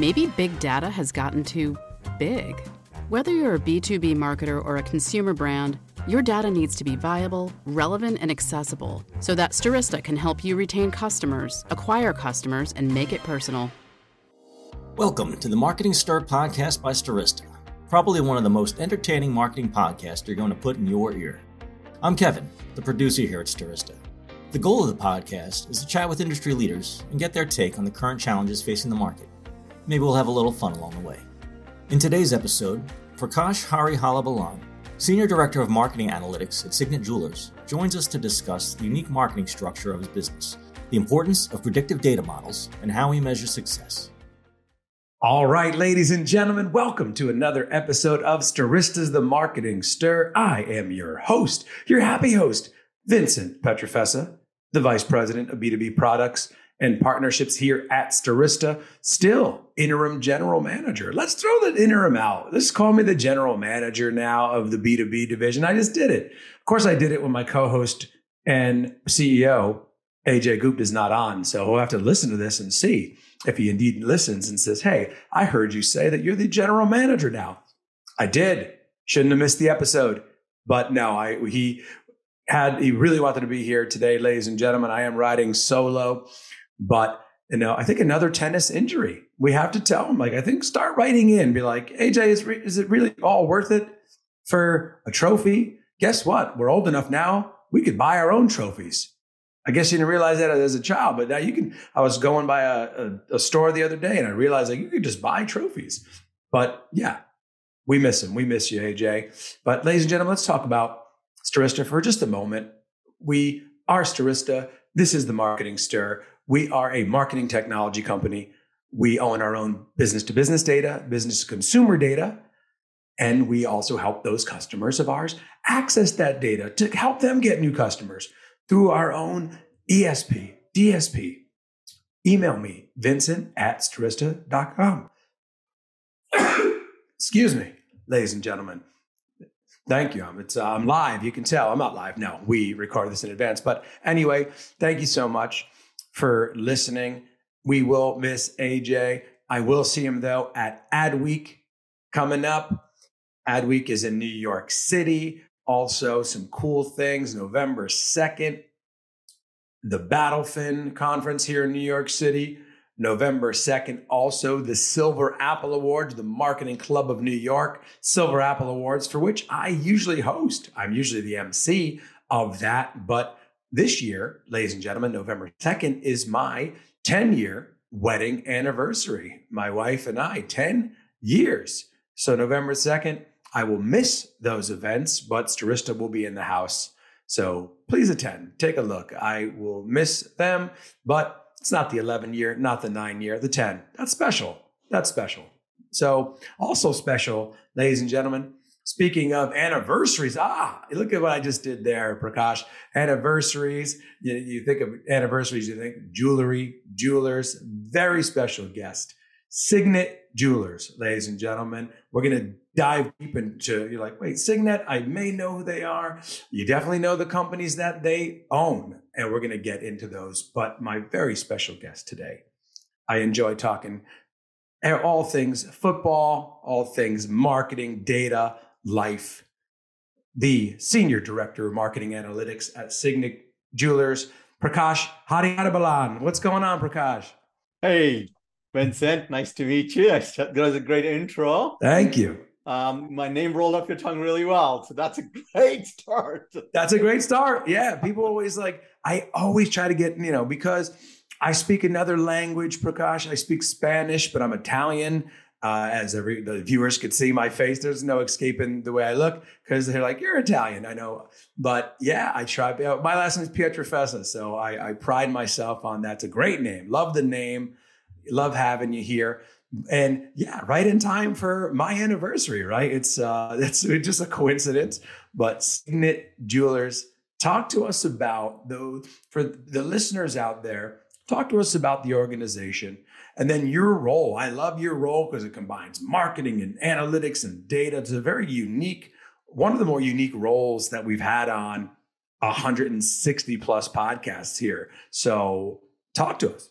Maybe big data has gotten too big. Whether you're a B2B marketer or a consumer brand, your data needs to be viable, relevant, and accessible so that Stirista can help you retain customers, acquire customers, and make it personal. Welcome to the Marketing Stir podcast by Stirista, probably one of the most entertaining marketing podcasts you're going to put in your ear. I'm Kevin, the producer here at Stirista. The goal of the podcast is to chat with industry leaders and get their take on the current challenges facing the market. Maybe we'll have a little fun along the way. In today's episode, Prakash Hariharabalan, Senior Director of Marketing Analytics at Signet Jewelers, joins us to discuss the unique marketing structure of his business, the importance of predictive data models, and how he measures success. All right, ladies and gentlemen, welcome to another episode of Stirista's The Marketing Stir. I am your host, your happy host, Vincent Pietrafesa, the Vice President of B2B Products and Partnerships here at Stirista, still interim general manager. Let's throw the interim out. Let's call me the general manager now of the B2B division. I just did it. Of course, I did it when my co host and CEO, AJ Gupta, is not on. So we'll have to listen to this and see if he indeed listens and says, Hey, I heard you say that you're the general manager now. I did. Shouldn't have missed the episode. But no, I he had he really wanted to be here today, ladies and gentlemen. I am riding solo, but you know, I think another tennis injury. We have to tell him, like, I think start writing in, be like, AJ, is, re- is it really all worth it for a trophy? Guess what? We're old enough now. We could buy our own trophies. I guess you didn't realize that as a child, but now you can. I was going by a, a, a store the other day and I realized like you could just buy trophies. But yeah, we miss him. We miss you, AJ. But ladies and gentlemen, let's talk about Stirista for just a moment. We are Stirista. This is the Marketing Stir. We are a marketing technology company. We own our own business to business data, business to consumer data, and we also help those customers of ours access that data to help them get new customers through our own ESP, DSP. Email me, vincent at stirista.com. Excuse me, ladies and gentlemen. Thank you. It's uh, I'm live. You can tell I'm not live now. We record this in advance, but anyway, thank you so much for listening. We will miss AJ. I will see him though at Adweek coming up. Adweek is in New York City. Also, some cool things. November 2nd, the Battlefin conference here in New York City. November 2nd, also the Silver Apple Awards, the Marketing Club of New York Silver Apple Awards, for which I usually host. I'm usually the MC of that. But this year, ladies and gentlemen, November 2nd is my 10 year wedding anniversary. My wife and I, 10 years. So, November 2nd, I will miss those events, but Stirista will be in the house. So, please attend, take a look. I will miss them, but it's not the 11 year, not the nine year, the 10. That's special. That's special. So, also special, ladies and gentlemen, speaking of anniversaries, ah, look at what I just did there, Prakash. Anniversaries, you, you think of anniversaries, you think jewelry, jewelers, very special guest. Signet Jewelers, ladies and gentlemen. We're going to dive deep into, you're like, wait, Signet, I may know who they are. You definitely know the companies that they own, and we're going to get into those. But my very special guest today, I enjoy talking all things football, all things marketing, data, life. The Senior Director of Marketing Analytics at Signet Jewelers, Prakash Hariharabalan. What's going on, Prakash? Hey, Vincent, nice to meet you. That was a great intro. Thank you. Um, my name rolled off your tongue really well, so that's a great start. That's a great start. Yeah, people always like. I always try to get you know because I speak another language, Prakash. I speak Spanish, but I'm Italian. Uh, as every the viewers could see my face, there's no escaping the way I look because they're like, "You're Italian." I know, but yeah, I try. My last name is Pietrafesa, so I, I pride myself on that. It's a great name. Love the name. Love having you here. And yeah, right in time for my anniversary, right? It's uh it's just a coincidence. But Signet Jewelers, talk to us about those for the listeners out there, talk to us about the organization and then your role. I love your role because it combines marketing and analytics and data. It's a very unique, one of the more unique roles that we've had on 160 plus podcasts here. So talk to us.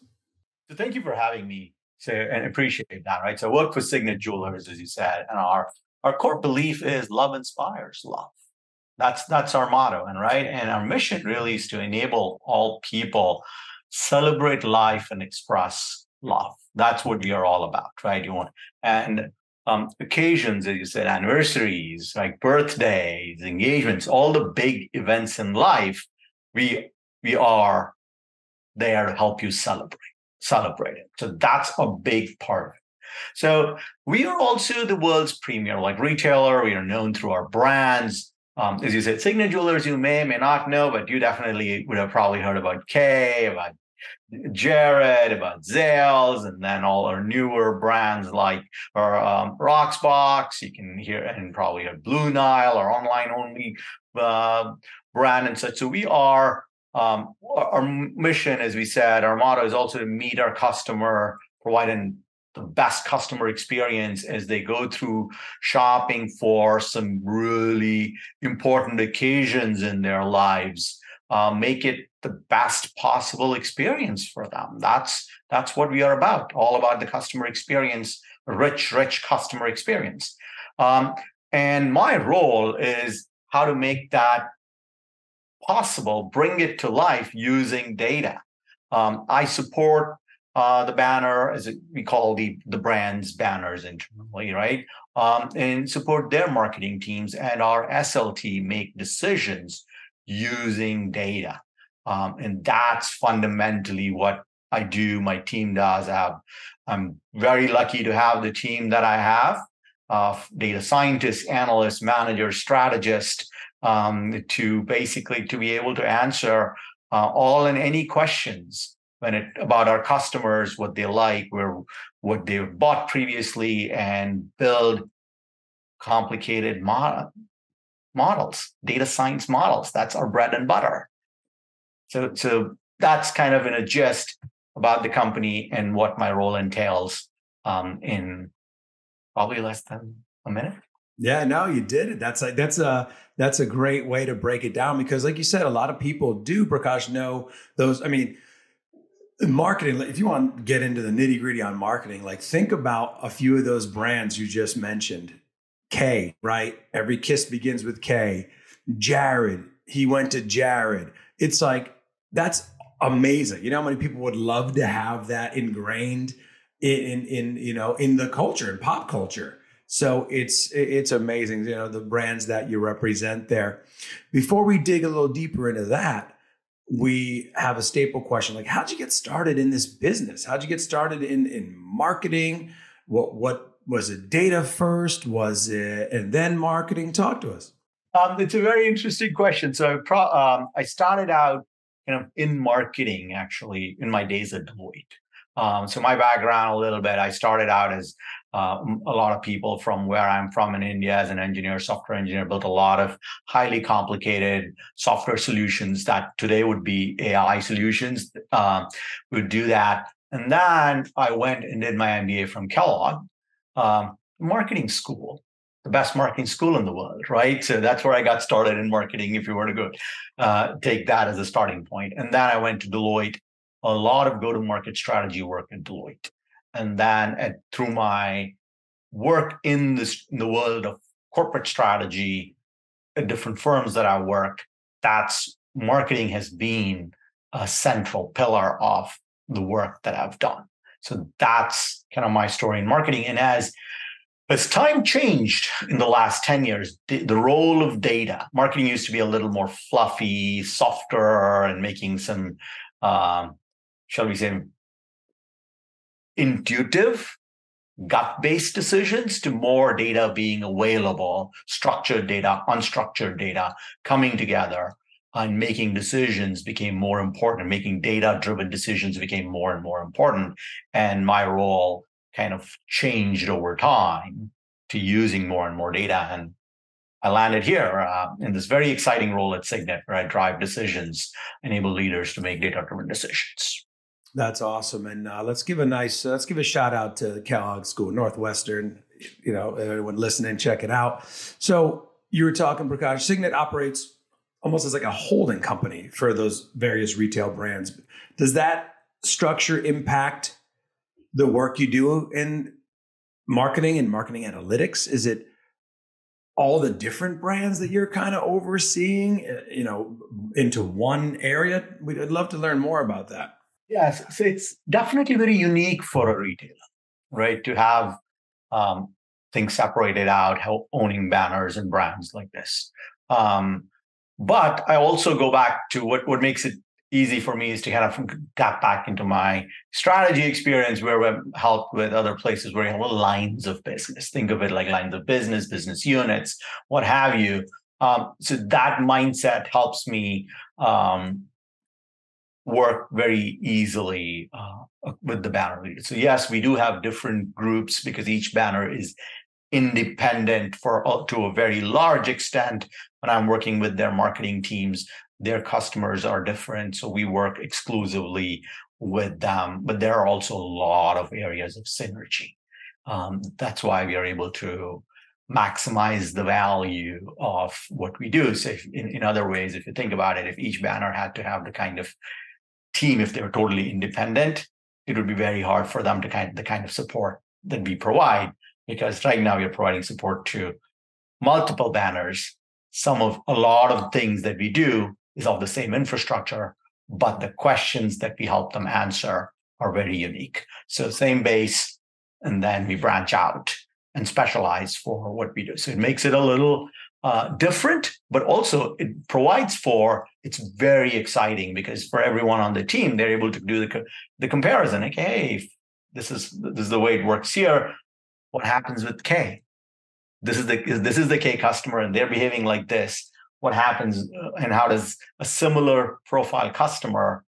So thank you for having me. So and appreciate that, right? So I work for Signet Jewelers, as you said, and our our core belief is love inspires love. That's that's our motto, and right, and our mission really is to enable all people celebrate life and express love. That's what we are all about, right? You want and um, occasions, as you said, anniversaries, like birthdays, engagements, all the big events in life, we we are there to help you celebrate, celebrate it. So that's a big part of it. So we are also the world's premier like retailer. We are known through our brands. Um, as you said, Signet Jewelers, you may may not know, but you definitely would have probably heard about Kay, about Jared, about Zales, and then all our newer brands like our um, Rocksbox. You can hear and probably a Blue Nile, our online only uh, brand and such. So we are um, our mission, as we said, our motto is also to meet our customer, providing the best customer experience as they go through shopping for some really important occasions in their lives. Uh, make it the best possible experience for them. That's that's what we are about. All about the customer experience, rich, rich customer experience. Um, and my role is how to make that possible, bring it to life using data. Um, I support uh, the banner, as we call the the brands banners internally, right? Um, and support their marketing teams and our SLT make decisions using data. Um, and that's fundamentally what I do. My team does. Have, I'm very lucky to have the team that I have of data scientists, analysts, managers, strategists um, to basically to be able to answer uh, all and any questions when it about our customers, what they like, where what they've bought previously, and build complicated mod- models, data science models. That's our bread and butter. So, so that's kind of in a gist about the company and what my role entails um, in probably less than a minute. Yeah, no, you did it. That's like that's a that's a great way to break it down because, like you said, a lot of people do, Prakash, know those. I mean, marketing. If you want to get into the nitty gritty on marketing, like think about a few of those brands you just mentioned. Kay, right? Every kiss begins with Kay. Jared, he went to Jared. It's like that's amazing. You know how many people would love to have that ingrained in, in, in you know in the culture in pop culture so it's it's amazing, you know, the brands that you represent there. Before we dig a little deeper into that, we have a staple question like how'd you get started in this business? How'd you get started in in marketing? What what was it data first? Was it and then marketing? Talk to us. Um, it's a very interesting question. So pro, um, I started out kind of in marketing actually in my days at Deloitte. Um, so my background a little bit, I started out as uh, a lot of people from where I'm from in India as an engineer, software engineer, built a lot of highly complicated software solutions that today would be AI solutions. Uh, would do that. And then I went and did my MBA from Kellogg, um, marketing school, the best marketing school in the world, right? So that's where I got started in marketing. If you were to go uh, take that as a starting point, and then I went to Deloitte, a lot of go-to-market strategy work at Deloitte and then at, through my work in this in the world of corporate strategy at different firms that I work, that's marketing has been a central pillar of the work that I've done. So that's kind of my story in marketing. And as as time changed in the last 10 years, the, the, role of data, marketing used to be a little more fluffy, softer, and making some, um, shall we say, intuitive, gut based decisions to more data being available, structured data, unstructured data coming together and making decisions became more important. Making data driven decisions became more and more important. And my role kind of changed over time to using more and more data. And I landed here uh, in this very exciting role at Signet, where I drive decisions, enable leaders to make data driven decisions. That's awesome, and uh, let's give a nice uh, let's give a shout out to Kellogg School Northwestern. You know, everyone listening, check it out. So you were talking, Prakash. Signet operates almost as like a holding company for those various retail brands. Does that structure impact the work you do in marketing and marketing analytics? Is it all the different brands that you're kind of overseeing, uh, you know, into one area? We'd love to learn more about that. Yes, so it's definitely very unique for a retailer, right? To have um, things separated out, how owning banners and brands like this. Um, but I also go back to what what makes it easy for me is to kind of tap back into my strategy experience where we've helped with other places where you have lines of business. Think of it like lines of business, business units, what have you. Um, so that mindset helps me um, work very easily uh, with the banner leader. So yes, we do have different groups because each banner is independent for uh, to a very large extent when i'm working with their marketing teams. Their customers are different so we work exclusively with them but there are also a lot of areas of synergy. Um, that's why we are able to maximize the value of what we do. So if, in, in other ways if you think about it if each banner had to have the kind of team if they were totally independent it would be very hard for them to kind of the kind of support that we provide because right now we're providing support to multiple banners. Some of a lot of things that we do is of the same infrastructure, but the questions that we help them answer are very unique. So same base, and then we branch out and specialize for what we do. So it makes it a little uh, different, but also it provides for it's very exciting because for everyone on the team, they're able to do the the comparison. Like, hey, this is this is the way it works here what happens with Kay? This is the this is the Kay customer, and they're behaving like this. What happens, uh, and how does a similar profile customer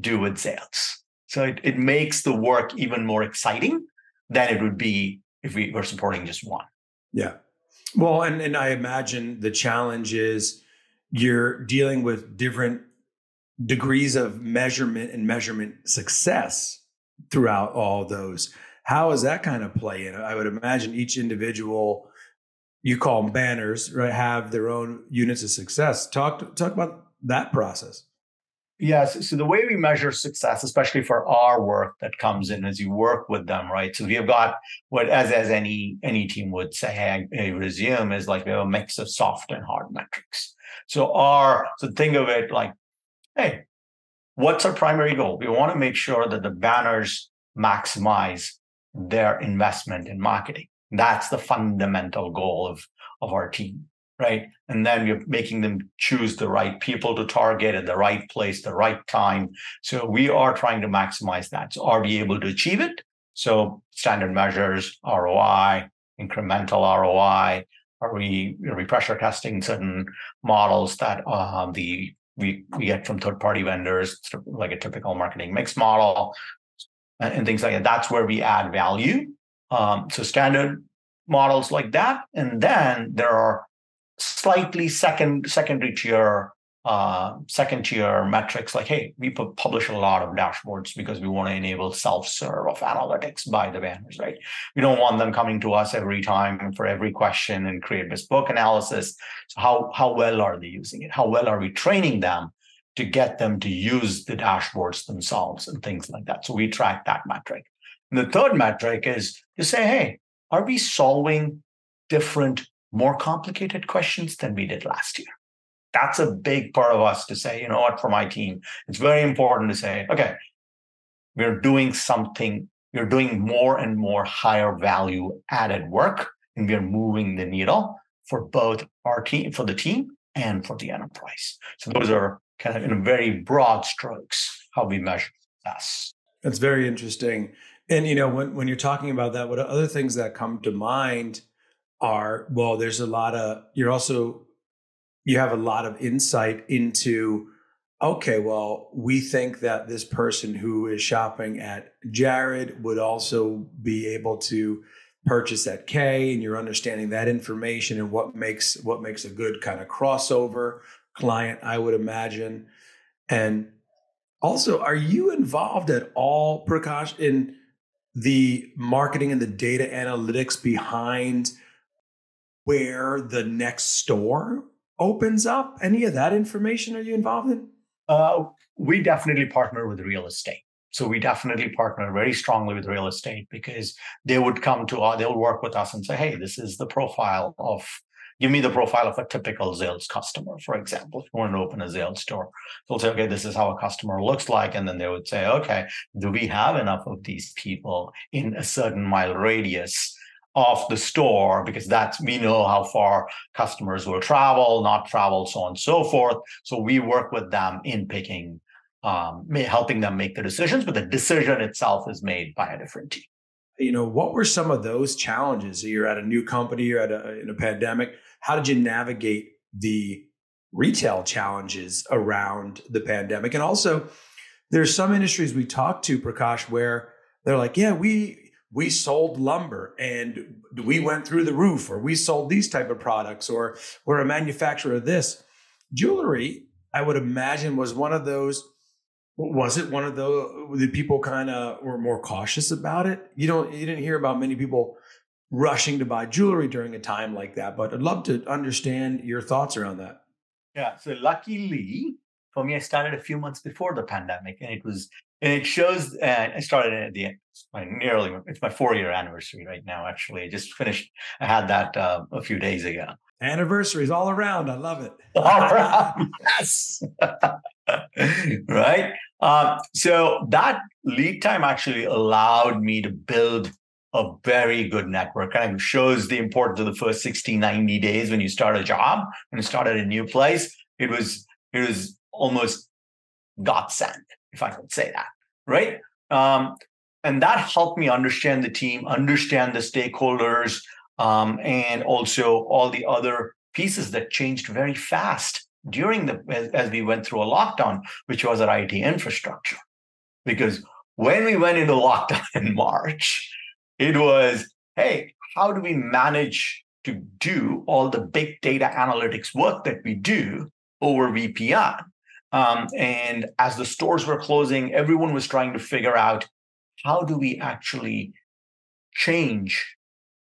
do with Zales? So it, it makes the work even more exciting than it would be if we were supporting just one. Yeah. Well, and, and I imagine the challenge is you're dealing with different degrees of measurement and measurement success throughout all those. How does that kind of play in? I would imagine each individual, you call them banners, right, have their own units of success. Talk talk about that process. Yes. So the way we measure success, especially for our work that comes in as you work with them, right? So we have got what, as as any any team would say, a resume is like we have a mix of soft and hard metrics. So our so think of it like, hey, what's our primary goal? We want to make sure that the banners maximize their investment in marketing. That's the fundamental goal of, of our team, right? And then we're making them choose the right people to target at the right place, the right time. So we are trying to maximize that. So are we able to achieve it? So standard measures, ROI, incremental ROI. Are we are we pressure testing certain models that um, the we we get from third party vendors, like a typical marketing mix model? And things like that. That's where we add value. Um, so standard models like that, and then there are slightly second secondary tier uh, second tier metrics like hey we publish a lot of dashboards because we want to enable self-serve of analytics by the banners right we don't want them coming to us every time for every question and create bespoke analysis so how how well are they using it how well are we training them to get them to use the dashboards themselves and things like that. So we track that metric. And the third metric is to say, hey, are we solving different, more complicated questions than we did last year? That's a big part of us to say, you know what, for my team, it's very important to say, okay, we're doing something, we're doing more and more higher value added work, and we're moving the needle for both our team, for the team and for the enterprise. So those are kind of in very broad strokes how we measure success. That's very interesting. And you know, when when you're talking about that, what other things that come to mind are well, there's a lot of you're also you have a lot of insight into okay, well, we think that this person who is shopping at Jared would also be able to purchase at Kay and you're understanding that information and what makes what makes a good kind of crossover client, I would imagine. And also, are you involved at all, Prakash, in the marketing and the data analytics behind where the next store opens up? Any of that information are you involved in? Uh, we definitely partner with real estate. So we definitely partner very strongly with real estate because they would come to us, they'll work with us and say, hey, this is the profile of give me the profile of a typical Zales customer, for example. If you want to open a Zales store, they'll say, okay, this is how a customer looks like. And then they would say, okay, do we have enough of these people in a certain mile radius of the store? Because that's, we know how far customers will travel, not travel, so on and so forth. So we work with them in picking, um, helping them make the decisions, but the decision itself is made by a different team you know what were some of those challenges you're at a new company you're at a, in a pandemic how did you navigate the retail challenges around the pandemic? And also, there's some industries we talked to, Prakash, where they're like, yeah, we we sold lumber and we went through the roof, or we sold these type of products, or we're a manufacturer of this. Jewelry, I would imagine, was one of those. Was it one of the the people kind of were more cautious about it? You don't you didn't hear about many people rushing to buy jewelry during a time like that. But I'd love to understand your thoughts around that. Yeah. So luckily for me, I started a few months before the pandemic, and it was and it shows. And I started at the end. It's My nearly it's my four year anniversary right now. Actually, I just finished. I had that uh, a few days ago. Anniversaries all around. I love it. All around. yes. right. Um, so that lead time actually allowed me to build a very good network. Kind of shows the importance of the first 60, 90 days when you start a job, you start at a new place. It was it was almost godsend, if I could say that, right? Um, and that helped me understand the team, understand the stakeholders, um, and also all the other pieces that changed very fast during the as, as we went through a lockdown, which was our IT infrastructure. Because when we went into lockdown in March, it was, hey, how do we manage to do all the big data analytics work that we do over VPN? Um, and as the stores were closing, everyone was trying to figure out how do we actually change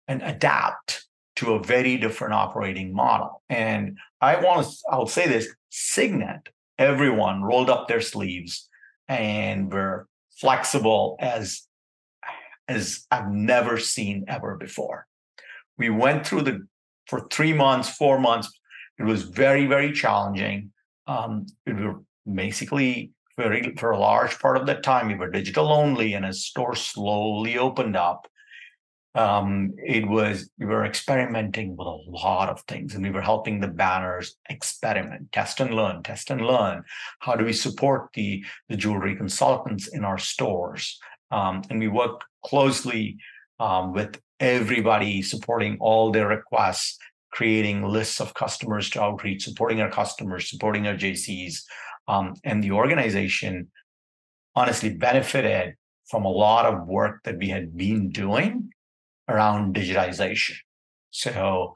and adapt to a very different operating model. And I want to, I'll say this Signet, everyone rolled up their sleeves and were flexible as as I've never seen ever before. We went through the for three months, four months. It was very, very challenging. Um, we were basically very for a large part of that time we were digital only, and as stores slowly opened up, um, it was we were experimenting with a lot of things, and we were helping the banners experiment, test and learn, test and learn. How do we support the the jewelry consultants in our stores? Um, and we work closely um, with everybody, supporting all their requests, creating lists of customers to outreach, supporting our customers, supporting our JCs. Um, and the organization honestly benefited from a lot of work that we had been doing around digitization. So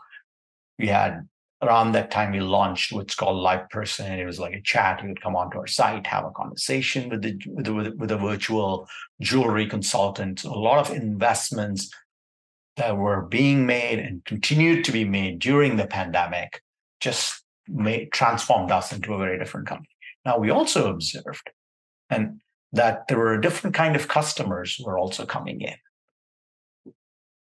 we had around that time we launched what's called live person it was like a chat. You would come onto our site have a conversation with the with, the, with a virtual jewelry consultant. A lot of investments that were being made and continued to be made during the pandemic just made transformed us into a very different company. Now we also observed and that there were a different kind of customers were also coming in.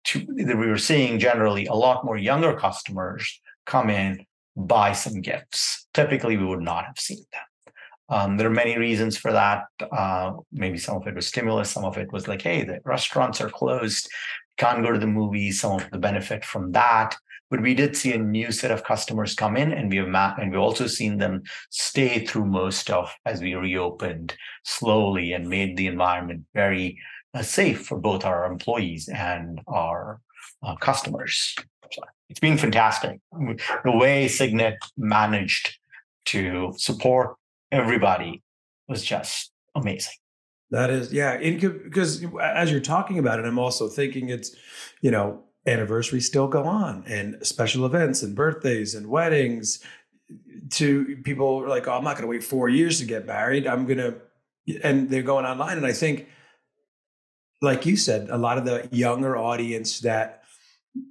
To, we were seeing generally a lot more younger customers come in, buy some gifts. Typically, we would not have seen them. Um, there are many reasons for that. Uh, maybe some of it was stimulus, some of it was like, hey, the restaurants are closed, can't go to the movies. Some of the benefit from that, but we did see a new set of customers come in, and we have ma- and we've also seen them stay through most of as we reopened slowly and made the environment very uh, safe for both our employees and our uh, customers it's been fantastic. The way Signet managed to support everybody was just amazing. That is, yeah. Because as you're talking about it, I'm also thinking it's, you know, anniversaries still go on and special events and birthdays and weddings. To people like, oh, I'm not going to wait four years to get married. I'm going to, and they're going online. And I think, like you said, a lot of the younger audience that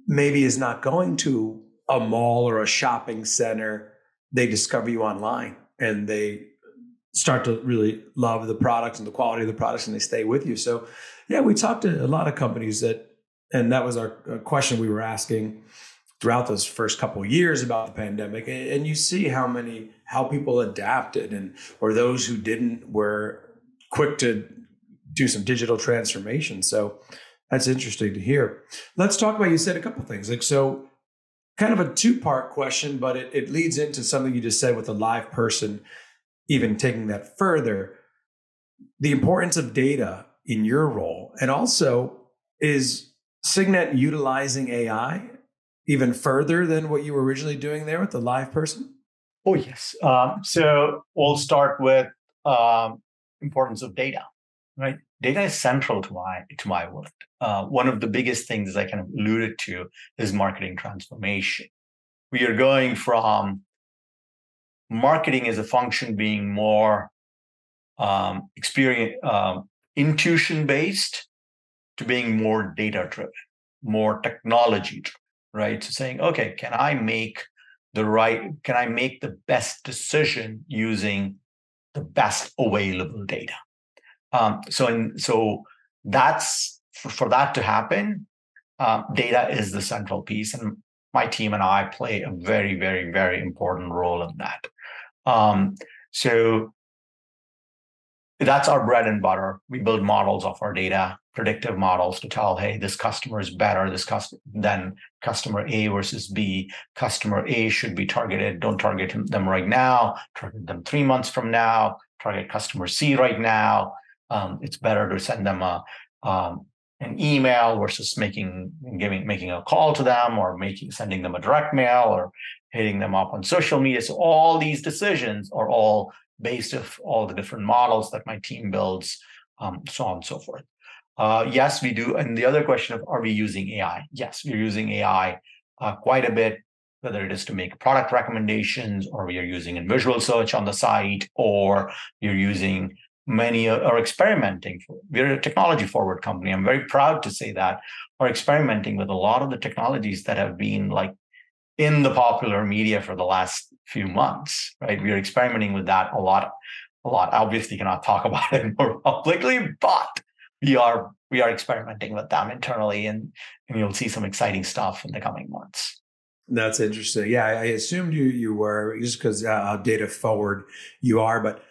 maybe is not going to a mall or a shopping center, they discover you online and they start to really love the products and the quality of the products and they stay with you. So, yeah, we talked to a lot of companies that, and that was our question we were asking throughout those first couple years about the pandemic. And you see how many, how people adapted and, or those who didn't were quick to do some digital transformation. So that's interesting to hear. Let's talk about, you said a couple things like, so kind of a two part question, but it, it leads into something you just said with a live person even taking that further, the importance of data in your role, and also is Signet utilizing AI even further than what you were originally doing there with the live person? Oh yes. Um, so we'll start with um, importance of data. Right, data is central to my to my work. Uh, one of the biggest things as I kind of alluded to is marketing transformation. We are going from marketing as a function being more um, experience um, intuition based to being more data driven more technology driven right so saying okay can i make the right can i make the best decision using the best available data um, so and so that's for, for that to happen um, data is the central piece and my team and i play a very very very important role in that um, so that's our bread and butter. We build models of our data, predictive models to tell, hey, this customer is better this than customer A versus B. Customer A should be targeted. Don't target them right now. Target them three months from now. Target customer C right now. Um, it's better to send them a um, an email versus making giving making a call to them or making sending them a direct mail or hitting them up on social media. So all these decisions are all based of all the different models that my team builds, um, so on and so forth. Uh, yes, we do. And the other question of are we using AI? Yes, we're using AI uh, quite a bit, whether it is to make product recommendations or we are using in visual search on the site or you're using many are experimenting. We're a technology forward company. I'm very proud to say that are experimenting with a lot of the technologies that have been like in the popular media for the last few months, right? We are experimenting with that a lot, a lot. Obviously, cannot talk about it more publicly, but we are we are experimenting with them internally, and and you'll see some exciting stuff in the coming months. That's interesting. Yeah, I assumed you you were just because uh, data forward you are, but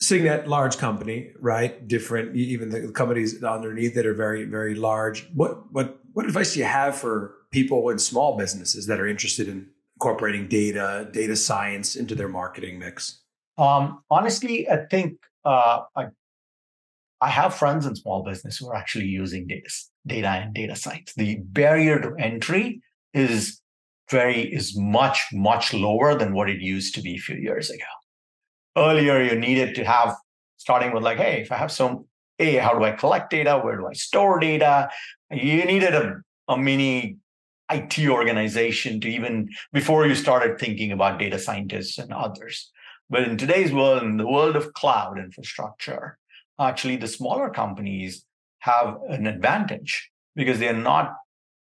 Signet, large company, right? Different, even the companies underneath that are very, very large. What what what advice do you have for people in small businesses that are interested in incorporating data, data science into their marketing mix? Um, honestly, I think uh, I I have friends in small business who are actually using data, data and data science. The barrier to entry is very is much much lower than what it used to be a few years ago earlier you needed to have starting with like, hey, if I have some A, how do I collect data? Where do I store data? You needed a, a mini IT organization to even before you started thinking about data scientists and others. But in today's world, in the world of cloud infrastructure, actually the smaller companies have an advantage because they are not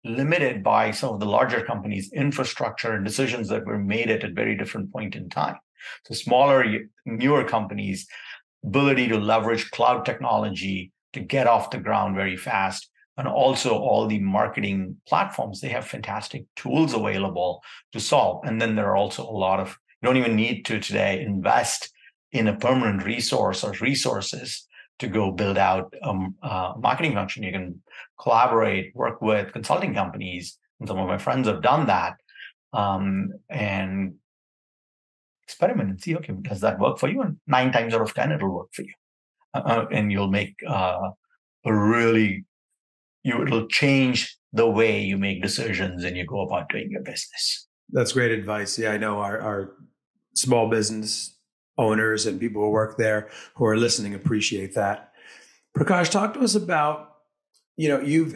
limited by some of the larger companies' infrastructure and decisions that were made at a very different point in time. So smaller, newer companies, ability to leverage cloud technology to get off the ground very fast. And also all the marketing platforms, they have fantastic tools available to solve. And then there are also a lot of, you don't even need to today invest in a permanent resource or resources to go build out a uh, marketing function. You can collaborate, work with consulting companies. And some of my friends have done that. Um, and experiment and see, okay, does that work for you? And nine times out of 10, it'll work for you. Uh, uh, and you'll make uh, a really, you it'll change the way you make decisions and you go about doing your business. That's great advice. Yeah, I know our, our small business owners and people who work there who are listening appreciate that. Prakash, talk to us about, you know, you've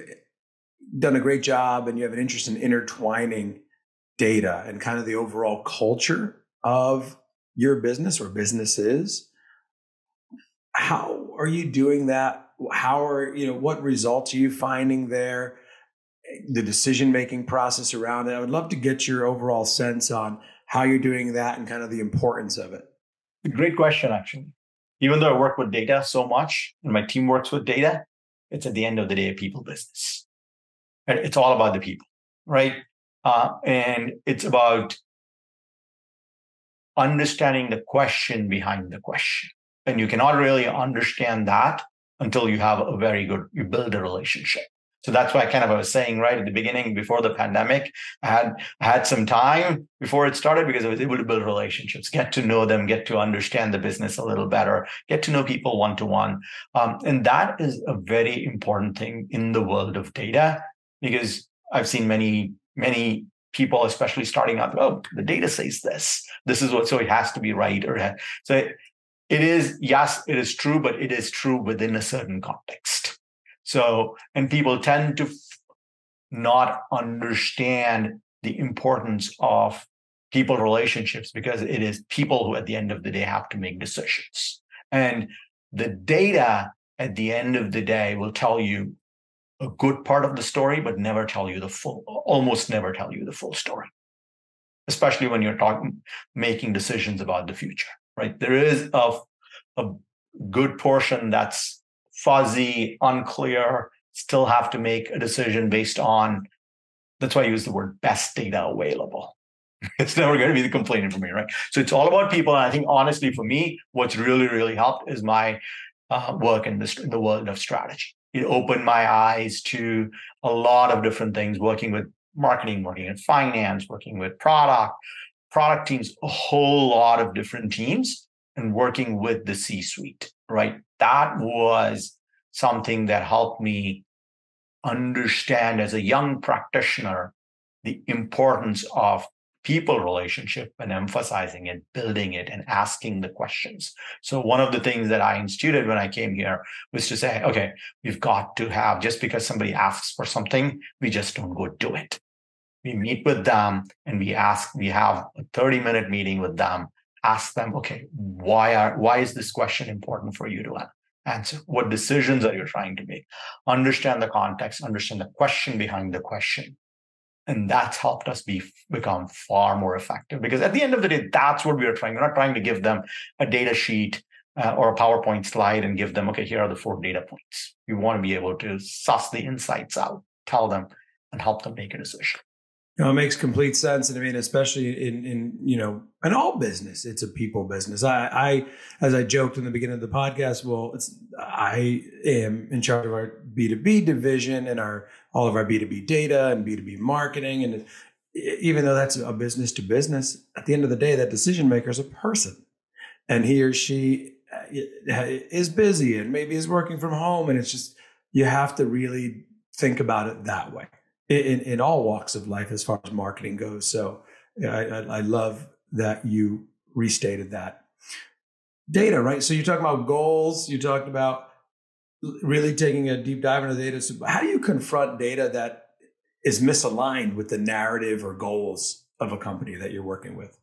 done a great job and you have an interest in intertwining data and kind of the overall culture of your business or businesses. How are you doing that? How are, you know, what results are you finding there? The decision making process around it. I would love to get your overall sense on how you're doing that and kind of the importance of it. Great question, actually. even though I work with data so much and my team works with data, it's at the end of the day a people business. And it's all about the people, right? Uh, and it's about understanding the question behind the question. And you cannot really understand that until you have a very good, you build a relationship. So that's why kind of I was saying right at the beginning before the pandemic, I had I had some time before it started because I was able to build relationships, get to know them, get to understand the business a little better, get to know people one to one, and that is a very important thing in the world of data because I've seen many many people, especially starting out, oh, the data says this. This is what so it has to be right or so. It, it is yes, it is true, but it is true within a certain context. So, and people tend to not understand the importance of people relationships because it is people who at the end of the day have to make decisions. And the data at the end of the day will tell you a good part of the story, but never tell you the full, almost never tell you the full story, especially when you're talking, making decisions about the future, right? There is a, a good portion that's fuzzy, unclear, still have to make a decision based on that's why I use the word best data available. It's never going to be the complaint for me, right? So it's all about people. And I think honestly, for me, what's really, really helped is my uh, work in, this, in the world of strategy. It opened my eyes to a lot of different things, working with marketing, working in finance, working with product, product teams, a whole lot of different teams, and working with the C suite, right? that was something that helped me understand as a young practitioner the importance of people relationship and emphasizing it building it and asking the questions so one of the things that i instituted when i came here was to say okay we've got to have just because somebody asks for something we just don't go do it we meet with them and we ask we have a 30 minute meeting with them ask them, okay, why are why is this question important for you to answer? What decisions are you trying to make? Understand the context, understand the question behind the question. And that's helped us be become far more effective because at the end of the day, that's what we are trying. We're not trying to give them a data sheet uh, or a PowerPoint slide and give them, okay, here are the four data points. We want to be able to suss the insights out, tell them, and help them make a decision. No, it makes complete sense, and I mean, especially in in you know, in all business, it's a people business. I, I as I joked in the beginning of the podcast, well, it's I am in charge of our B two B division and our all of our B two B data and B two B marketing, and even though that's a business to business, at the end of the day, that decision maker is a person, and he or she uh, is busy and maybe is working from home, and it's just you have to really think about it that way in, in all walks of life as far as marketing goes. So I, I, I love that you restated that. Data, right? So you're talking about goals, you talked about really taking a deep dive into data. So how do you confront data that is misaligned with the narrative or goals of a company that you're working with?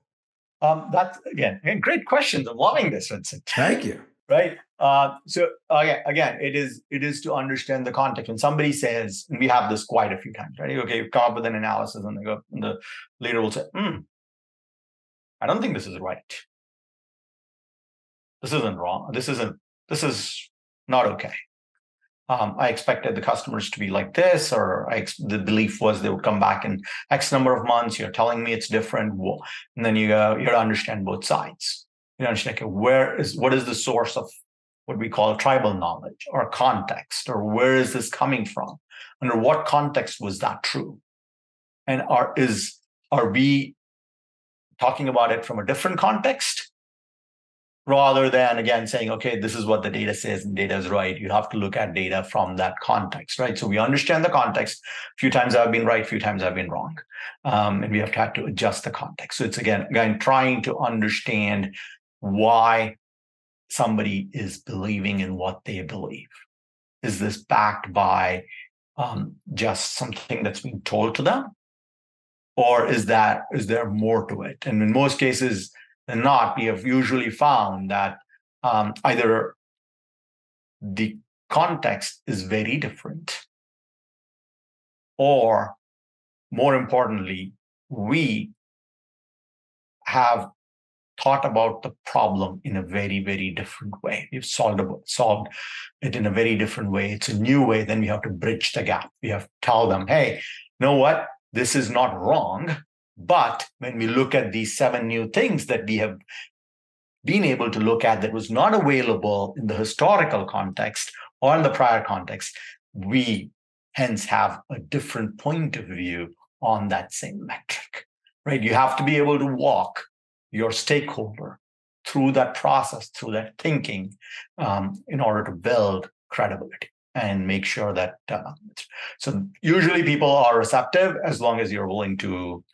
Um, that's again, great questions. I'm loving this, Vincent. Thank you. right. Uh, so again, again, it is it is to understand the context. When somebody says, and we have this quite a few times, right? Okay, you come up with an analysis, and they go, and the leader will say, hmm, "I don't think this is right. This isn't wrong. This isn't. This is not okay." Um, I expected the customers to be like this, or ex- the belief was they would come back in X number of months. You're telling me it's different, and then you go, you understand both sides. You understand okay, where is what is the source of what we call tribal knowledge or context, or where is this coming from? Under what context was that true? And are is are we talking about it from a different context? Rather than again saying, okay, this is what the data says and data is right. You have to look at data from that context, right? So we understand the context. A few times I've been right, a few times I've been wrong. Um, and we have had to adjust the context. So it's again, again, trying to understand why somebody is believing in what they believe? Is this backed by um, just something that's being told to them? Or is that is there more to it? And in most cases than not, we have usually found that um, either the context is very different, or more importantly, we have thought about the problem in a very, very different way. We've solved solved it in a very different way. It's a new way. Then we have to bridge the gap. We have to tell them, hey, you know what? This is not wrong. But when we look at these seven new things that we have been able to look at that was not available in the historical context or in the prior context, we hence have a different point of view on that same metric, right? You have to be able to walk your stakeholder through that process, through that thinking, um, in order to build credibility and make sure that. Uh, so usually people are receptive as long as you're willing to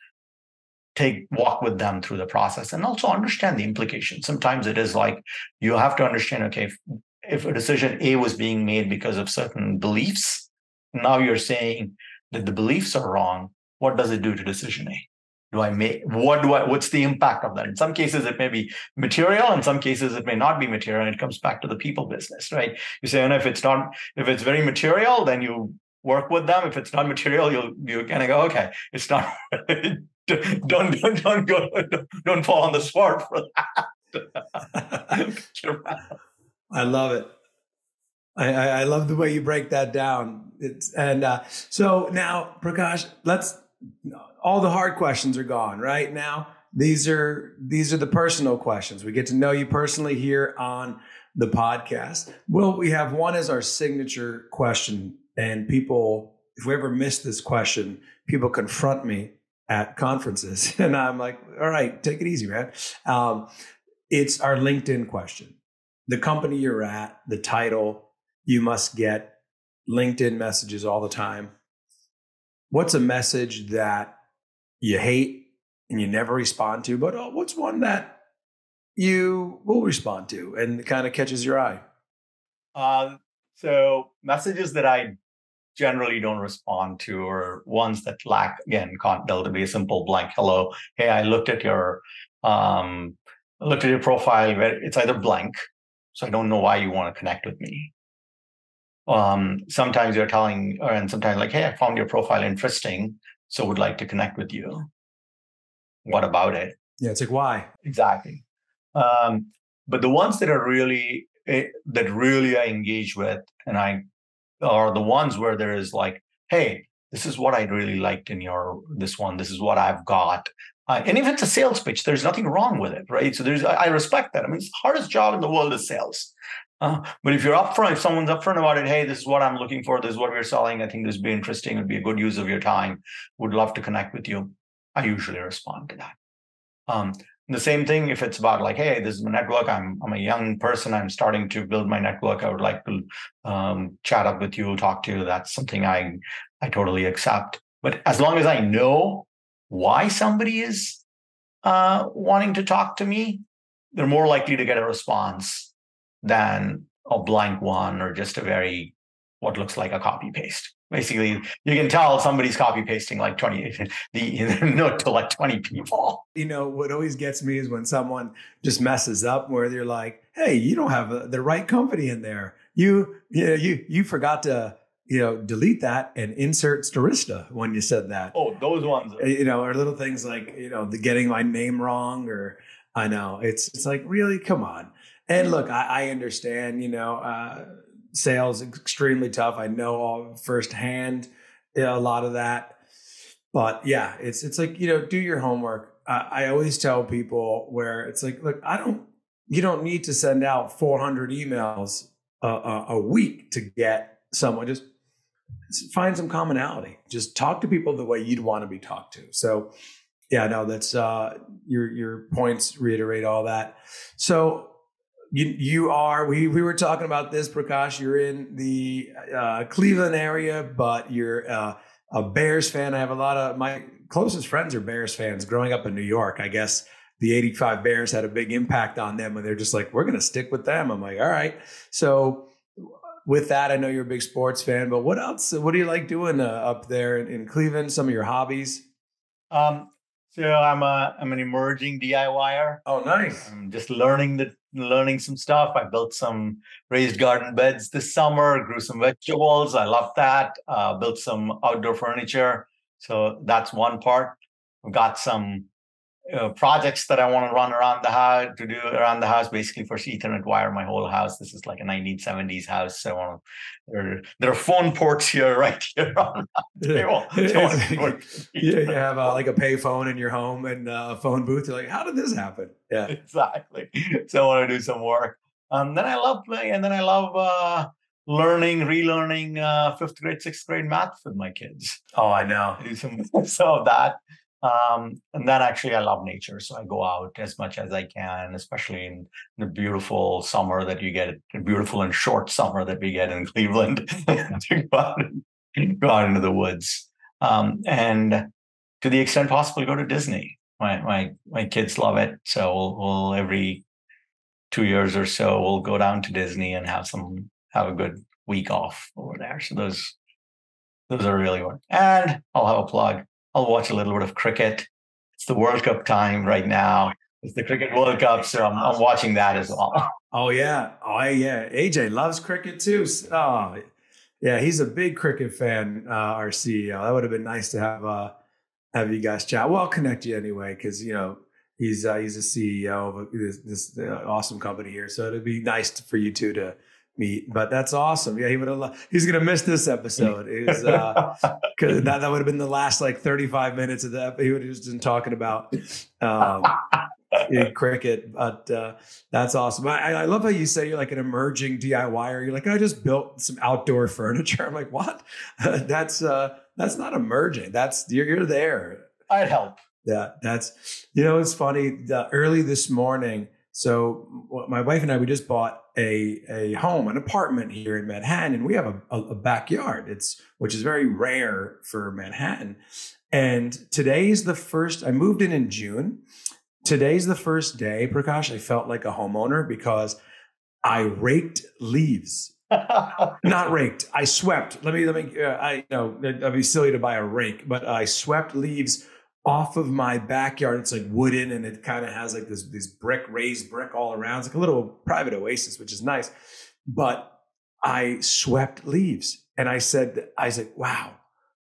take walk with them through the process and also understand the implications. Sometimes it is like you have to understand. Okay, if, if a decision A was being made because of certain beliefs, now you're saying that the beliefs are wrong. What does it do to decision A? do I make? What do I? What's the impact of that? In some cases, it may be material. In some cases, it may not be material. And it comes back to the people business, right? You say, and if it's not, if it's very material, then you work with them. If it's not material, you you kind of go, okay, it's not. don't don't don't go don't fall on the sword for that. I love it. I, I love the way you break that down. It's and uh, so now, Prakash, let's all the hard questions are gone right now these are these are the personal questions we get to know you personally here on the podcast well we have one as our signature question and people if we ever miss this question people confront me at conferences. And i'm like all right take it easy man. Um, it's our linkedin question. The company you're at the title you must get linkedin messages all the time. What's a message that you hate and you never respond to, but oh, what's one that you will respond to? And kind of catches your eye? Um, so messages that I generally don't respond to are ones that lack again can't build to be a simple blank hello. Hey, I looked at your um, looked at your profile. Where it's either blank, so I don't know why you want to connect with me. Um, sometimes you're telling, and sometimes like, hey, I found your profile interesting so would like to connect with you. What about it? Yeah, it's like why exactly. Um, but the ones that are really eh, that really I engage with, and I are the ones where there is like, hey, this is what I really liked in your this one. This is what I've got. Uh, and if it's a sales pitch, there's nothing wrong with it, right? So there's I respect that. I mean, it's the hardest job in the world is sales. Uh, but if you're upfront, if someone's upfront about it, hey, this is what I'm looking for, this is what we're selling, I think this would be interesting, it would be a good use of your time, would love to connect with you. I usually respond to that. Um, the same thing if it's about like, hey, this is my network. I'm I'm a young person. I'm starting to build my network. I would like to um, chat up with you, talk to you. That's something I I totally accept. But as long as I know why somebody is uh, wanting to talk to me, they're more likely to get a response than a blank one or just a very what looks like a copy paste. Basically, you can tell somebody's copy pasting like 20 the note to like 20 people. You know, what always gets me is when someone just messes up where they're like, hey, you don't have a, the right company in there. You, you know, you you forgot to you know, delete that and insert Stirista when you said that. Oh, those ones. Are- you know, or little things like, you know, the getting my name wrong or I know. It's it's like, really, come on. And look, I, I understand, you know, uh, sales extremely tough. I know all firsthand a lot of that. But yeah, it's it's like, you know, do your homework. I always tell people where it's like, look, I don't, you don't need to send out 400 emails a, a, a week to get someone. Just find some commonality. Just talk to people the way you'd want to be talked to. So, yeah, no, that's uh, your your points reiterate all that. So you you are we we were talking about this prakash you're in the uh, cleveland area but you're uh, a bears fan. I have a lot of my closest friends are bears fans growing up in new york. I guess the 85 bears had a big impact on them and they're just like we're going to stick with them. I'm like all right so with that i know you're a big sports fan but what else what do you like doing uh, up there in, in cleveland? Some of your hobbies? Um so I'm a I'm an emerging DIYer. Oh, nice! I'm just learning the learning some stuff. I built some raised garden beds this summer, grew some vegetables. I love that. Uh, built some outdoor furniture. So that's one part. I've got some uh, projects that I want to run around the house to do around the house, basically for Ethernet wire my whole house. This is like a 1970s house. So I want to, there, there are phone ports here, right here on the table. yeah, you have uh, like a pay phone in your home and uh, a phone booth. You're like, how did this happen? Yeah, exactly. So I want to do some work. Um, then I love playing, and then I love uh, learning, relearning uh, fifth grade, sixth grade math with my kids. Oh, I know. Do some, some of that. Um, and then actually, I love nature, so I go out as much as I can, especially in the beautiful summer that you get, beautiful and short summer that we get in Cleveland, to go out, go out into the woods. Um, and to the extent possible, go to Disney. My my my kids love it, so we'll, we'll every two years or so we'll go down to Disney and have some have a good week off over there. So those those are really good. And I'll have a plug. I'll watch a little bit of cricket. It's the World Cup time right now. It's the Cricket World Cup, so I'm, I'm watching that as well. Oh yeah, oh yeah. AJ loves cricket too. Oh yeah, he's a big cricket fan. Uh, our CEO. That would have been nice to have uh, have you guys chat. Well, I'll connect you anyway because you know he's uh, he's a CEO of this, this uh, awesome company here. So it'd be nice to, for you two to meet. But that's awesome. Yeah, he would have. He's gonna miss this episode. Was, uh, that that would have been the last like 35 minutes of the that. He would have just been talking about um, cricket. But uh, that's awesome. I, I love how you say you're like an emerging DIYer. You're like, I just built some outdoor furniture. I'm like, what? that's uh, that's not emerging. That's you're, you're there. I'd help. Yeah, that's you know it's funny. The, early this morning, so my wife and I we just bought a a home, an apartment here in Manhattan, and we have a, a, a backyard. It's which is very rare for Manhattan. And today's the first. I moved in in June. Today's the first day, Prakash. I felt like a homeowner because I raked leaves. Not raked. I swept. Let me let me. Uh, I you know I'd be silly to buy a rake, but I swept leaves off of my backyard. It's like wooden and it kind of has like this, this brick, raised brick all around. It's like a little private oasis, which is nice. But I swept leaves and I said, I was like, wow,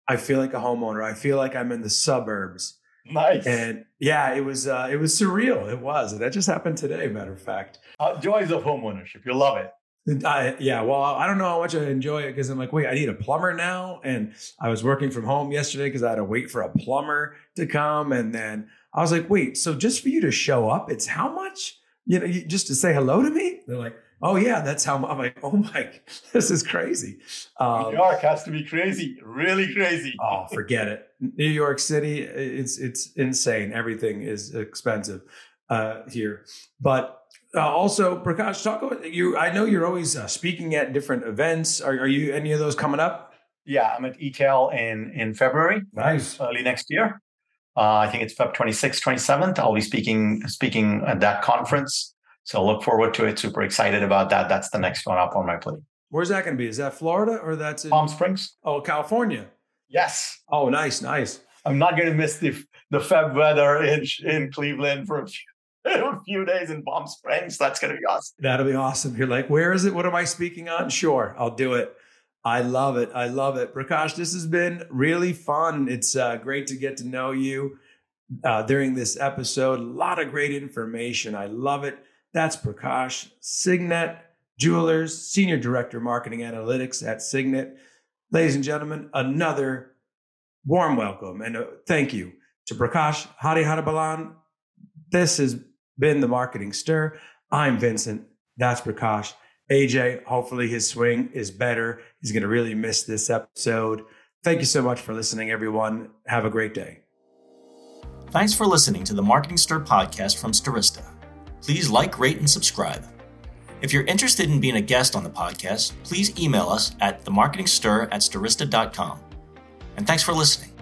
I feel like a homeowner. I feel like I'm in the suburbs. Nice. And yeah, it was uh, it was surreal. It was. That just happened today, matter of fact. Uh, joys of homeownership. You'll love it. I, yeah, well, I don't know how much I enjoy it because I'm like, wait, I need a plumber now, and I was working from home yesterday because I had to wait for a plumber to come, and then I was like, wait, so just for you to show up, it's how much? You know, just to say hello to me? They're like, oh yeah, that's how. I'm like, oh my, this is crazy. Um, New York has to be crazy, really crazy. oh, forget it. New York City, it's it's insane. Everything is expensive uh, here, but uh, also, Prakash, talk about you. I know you're always uh, speaking at different events. Are, are you any of those coming up? Yeah, I'm at eTail in in February. Nice, early next year. Uh, I think it's Feb 26th, 27th. I'll be speaking speaking at that conference. So look forward to it. Super excited about that. That's the next one up on my plate. Where's that going to be? Is that Florida or that's in Palm Springs? Oh, California. Yes. Oh, nice, nice. I'm not going to miss the the Feb weather in in Cleveland for a few a few days in Palm Springs. That's going to be awesome. That'll be awesome. You're like, where is it? What am I speaking on? Sure, I'll do it. I love it. I love it. Prakash, this has been really fun. It's uh, great to get to know you uh, during this episode. A lot of great information. I love it. That's Prakash, Signet Jewelers, Senior Director Marketing Analytics at Signet. Ladies and gentlemen, another warm welcome and thank you to Prakash Hariharan. This is been the Marketing Stir. I'm Vincent. That's Prakash. AJ, hopefully his swing is better. He's going to really miss this episode. Thank you so much for listening, everyone. Have a great day. Thanks for listening to the Marketing Stir podcast from Stirista. Please like, rate, and subscribe. If you're interested in being a guest on the podcast, please email us at themarketingstir at stirista.com. And thanks for listening.